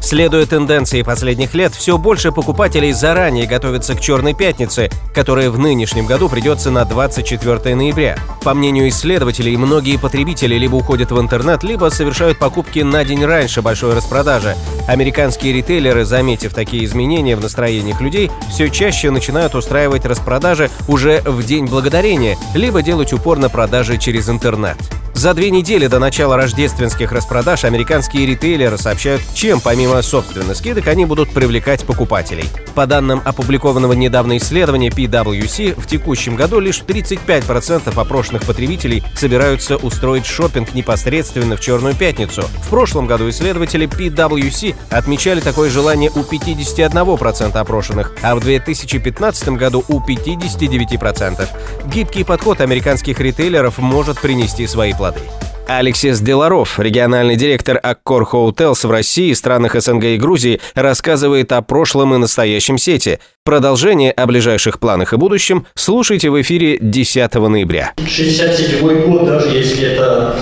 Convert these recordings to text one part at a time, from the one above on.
Следуя тенденции последних лет, все больше покупателей заранее готовятся к Черной пятнице, которая в нынешнем году придется на 24 ноября. По мнению исследователей, многие потребители либо уходят в интернет, либо совершают покупки на день раньше большой распродажи. Американские ритейлеры, заметив такие изменения в настроениях людей, все чаще начинают устраивать распродажи уже в День Благодарения, либо делать упор на продажи через интернет. За две недели до начала рождественских распродаж американские ритейлеры сообщают, чем помимо собственных скидок они будут привлекать покупателей. По данным опубликованного недавно исследования PwC, в текущем году лишь 35% опрошенных потребителей собираются устроить шопинг непосредственно в Черную пятницу. В прошлом году исследователи PwC отмечали такое желание у 51% опрошенных, а в 2015 году у 59%. Гибкий подход американских ритейлеров может принести свои плоды платы. Алексис Деларов, региональный директор Аккор Hotels в России, странах СНГ и Грузии, рассказывает о прошлом и настоящем сети. Продолжение о ближайших планах и будущем слушайте в эфире 10 ноября. 67 год, даже если это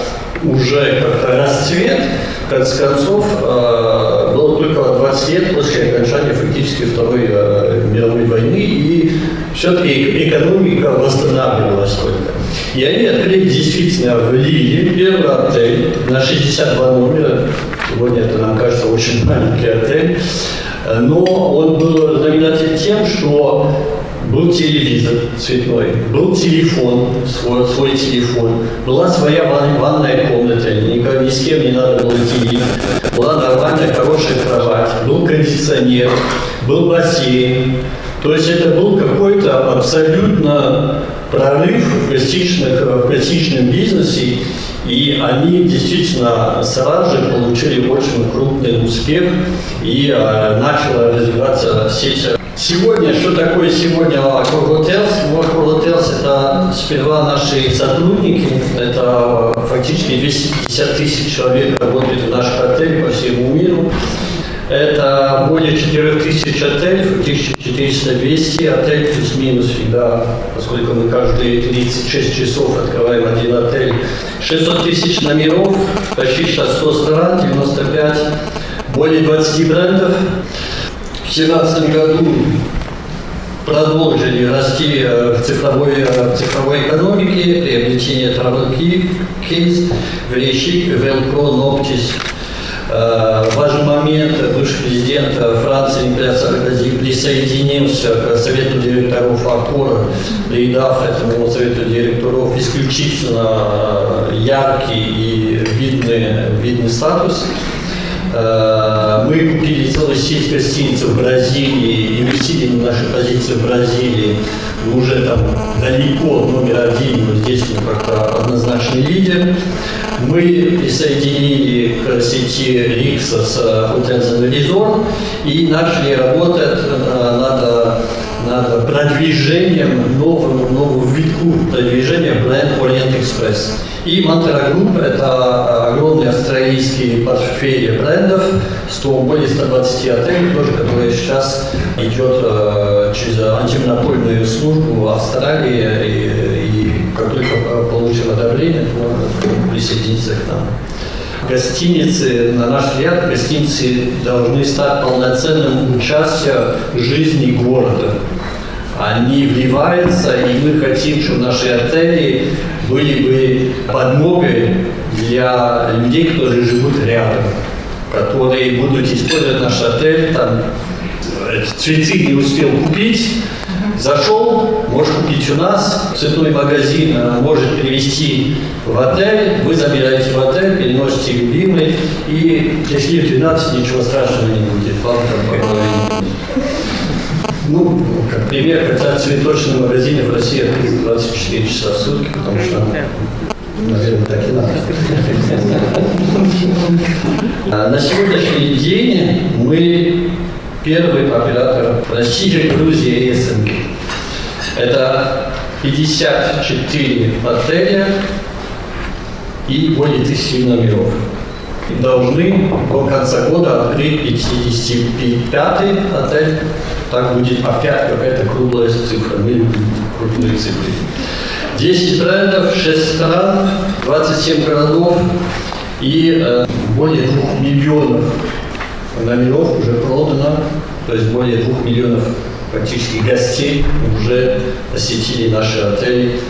уже как-то расцвет, в конце концов, э, было только 20 лет после окончания фактически Второй э, мировой войны, и все-таки экономика восстанавливалась только. И они открыли действительно в Лиле первый отель на 62 номера. Сегодня это нам кажется очень маленький отель. Но он был знаменатель тем, что был телевизор цветной, был телефон, свой, свой телефон, была своя ван, ванная комната, ни, ни с кем не надо было делить, была нормальная, хорошая кровать, был кондиционер, был бассейн. То есть это был какой-то абсолютно прорыв в, гостичных, в гостичном бизнесе, и они действительно сразу же получили очень крупный успех, и э, начала развиваться сеть. Сегодня, что такое сегодня Hotels? Ну, Hotels – это сперва наши сотрудники, это фактически 250 тысяч человек работают в наших отелях по всему миру. Это более 4000 отелей, фактически 400-200 отель плюс-минус всегда, поскольку мы каждые 36 часов открываем один отель. 600 тысяч номеров, почти 100 стран, 95, более 20 брендов. В 2017 году продолжили расти э, в цифровой, э, в цифровой экономике, приобретение торговки, кейс, Велкро, Ноптис, Э, важный момент, бывший президент Франции Николя Саркози присоединился к совету директоров Аккора, придав этому совету директоров исключительно э, яркий и видный, видный статус. Э, мы купили целую сеть гостиниц в Бразилии, инвестили на наши позиции в Бразилии. Уже там далеко номер один, но здесь мы как-то однозначный лидер. Мы присоединили к сети Rixos Hotels Resort и начали работать э, продвижением нового, нового витку продвижения бренд Orient Express. И Mantra Group – это огромный австралийский портфель брендов, 100, более 120 отелей, тоже, которые сейчас идет э, через антимонопольную службу Австралии и, и как только получим одобрение, то присоединиться к нам. Гостиницы, на наш взгляд, гостиницы должны стать полноценным участием жизни города. Они вливаются, и мы хотим, чтобы наши отели были бы подмогой для людей, которые живут рядом, которые будут использовать наш отель, там, цветы не успел купить, Зашел, можешь купить у нас, цветной магазин э, может привезти в отель, вы забираете в отель, переносите любимый, и если в 12 ничего страшного не будет, вам там Ну, пример, хотя цветочный магазин в России открыт 24 часа в сутки, потому что Наверное, так и надо. А на сегодняшний день мы первый оператор России, Грузии и СНГ. Это 54 отеля и более тысячи номеров. Должны до конца года открыть 55 отель. Так будет опять какая-то круглая цифра. Мы крупные цифры. 10 брендов, 6 стран, 27 городов и э, более 2 миллионов номеров уже продано, то есть более 2 миллионов практически гостей уже посетили наши отели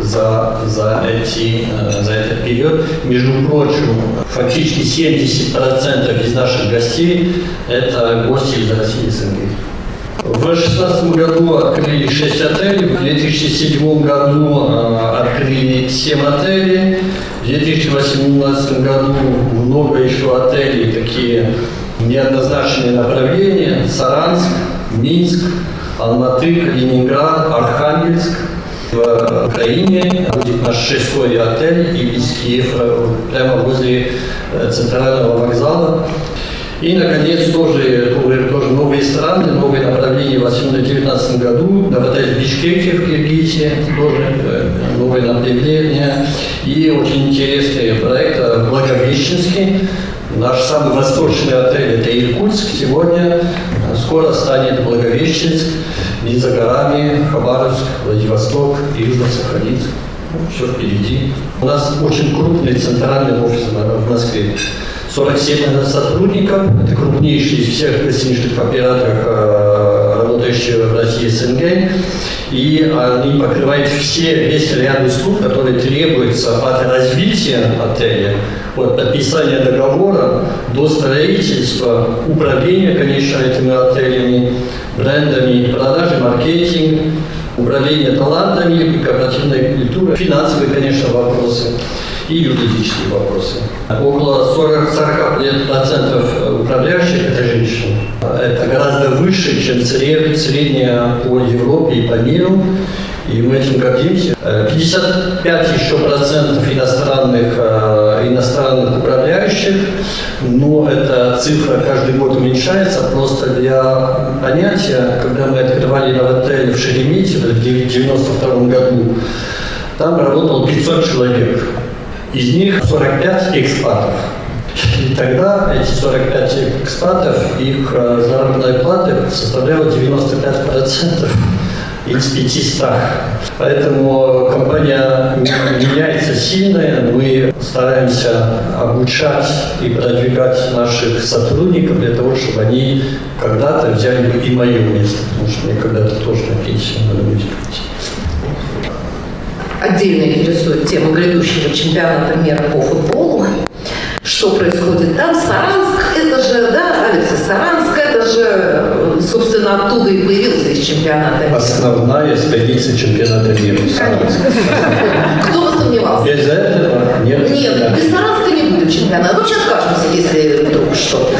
за, за, эти, э, за этот период. Между прочим, фактически 70% из наших гостей – это гости из России и СНГ. В 2016 году открыли 6 отелей, в 2007 году э, открыли 7 отелей, в 2018 году много еще отелей, такие неоднозначные направления, Саранск, Минск, Алматы, Калининград, Архангельск. В Украине будет наш шестой отель Ибис Киев, прямо возле э, центрального вокзала. И, наконец, тоже, тоже новые страны, новые направления в 2019 году. На отель Бишкеке в Киргизии тоже э, новые направления. И очень интересный проект э, Благовещенский. Наш самый восточный отель – это Иркутск. Сегодня скоро станет Благовещенск, не за горами, Хабаровск, Владивосток, Южно-Сахалинск. Все впереди. У нас очень крупный центральный офис в Москве. 47 сотрудников, это крупнейшие из всех гостиничных операторов, э, работающих в России СНГ. И они покрывают все, весь ряд услуг, которые требуются от развития отеля, от подписания договора до строительства, управления, конечно, этими отелями, брендами, продажи, маркетинг, управление талантами, корпоративной культурой, финансовые, конечно, вопросы и юридические вопросы. Около 40-45% процентов управляющих – это женщины. Это гораздо выше, чем средняя по Европе и по миру. И мы этим гордимся. 55 еще процентов иностранных, э, иностранных управляющих, но эта цифра каждый год уменьшается. Просто для понятия, когда мы открывали новотель в Шереметьево в 1992 году, там работало 500 человек. Из них 45 экспатов. И тогда эти 45 экспатов, их э, заработная плата составляла 95% из 500. Поэтому компания меняется сильно. Мы стараемся обучать и продвигать наших сотрудников для того, чтобы они когда-то взяли бы и мое место, потому что мне когда-то тоже на пенсию надо будет Отдельно интересует тема грядущего чемпионата мира по футболу. Что происходит там? Саранск, это же, да, Алекс, Саранск, это же, собственно, оттуда и появился из чемпионата мира. Основная столица чемпионата мира. Конечно. Кто бы сомневался? Без этого нет. Нет, без Саранска не будет чемпионата. Вообще откажемся, если вдруг что.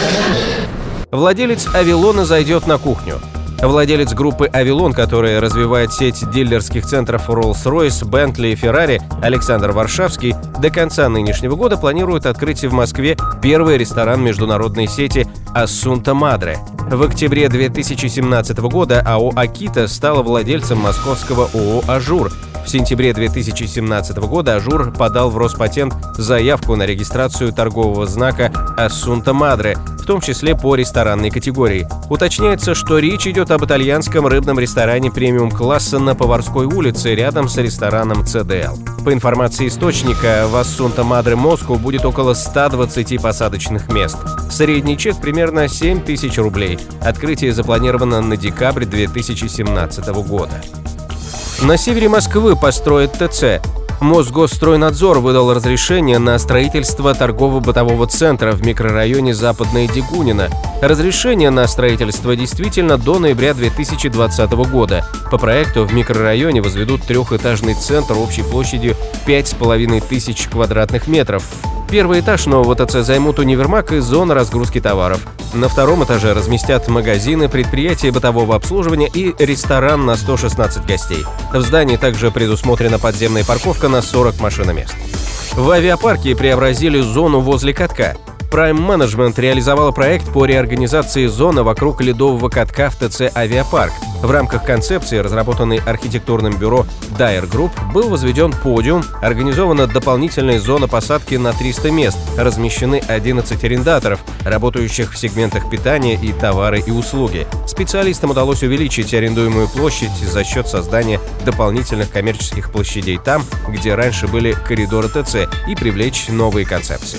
Владелец Авилона зайдет на кухню. Владелец группы «Авилон», которая развивает сеть дилерских центров Rolls-Royce, Bentley и Ferrari, Александр Варшавский, до конца нынешнего года планирует открыть в Москве первый ресторан международной сети «Ассунта Мадре». В октябре 2017 года АО «Акита» стала владельцем московского ООО «Ажур», в сентябре 2017 года Ажур подал в Роспатент заявку на регистрацию торгового знака «Ассунта Мадре», в том числе по ресторанной категории. Уточняется, что речь идет об итальянском рыбном ресторане премиум-класса на Поварской улице рядом с рестораном ЦДЛ. По информации источника, в Ассунта Мадре Москву будет около 120 посадочных мест. Средний чек примерно 7 тысяч рублей. Открытие запланировано на декабрь 2017 года. На севере Москвы построят ТЦ. Мосгосстройнадзор выдал разрешение на строительство торгово-бытового центра в микрорайоне Западная Дегунина. Разрешение на строительство действительно до ноября 2020 года. По проекту в микрорайоне возведут трехэтажный центр общей площадью 5,5 тысяч квадратных метров. Первый этаж нового ТЦ займут универмаг и зона разгрузки товаров. На втором этаже разместят магазины, предприятия бытового обслуживания и ресторан на 116 гостей. В здании также предусмотрена подземная парковка на 40 машиномест. В авиапарке преобразили зону возле катка. Prime Management реализовала проект по реорганизации зоны вокруг ледового катка в ТЦ «Авиапарк». В рамках концепции, разработанной архитектурным бюро Dyer Group, был возведен подиум, организована дополнительная зона посадки на 300 мест, размещены 11 арендаторов, работающих в сегментах питания и товары и услуги. Специалистам удалось увеличить арендуемую площадь за счет создания дополнительных коммерческих площадей там, где раньше были коридоры ТЦ, и привлечь новые концепции.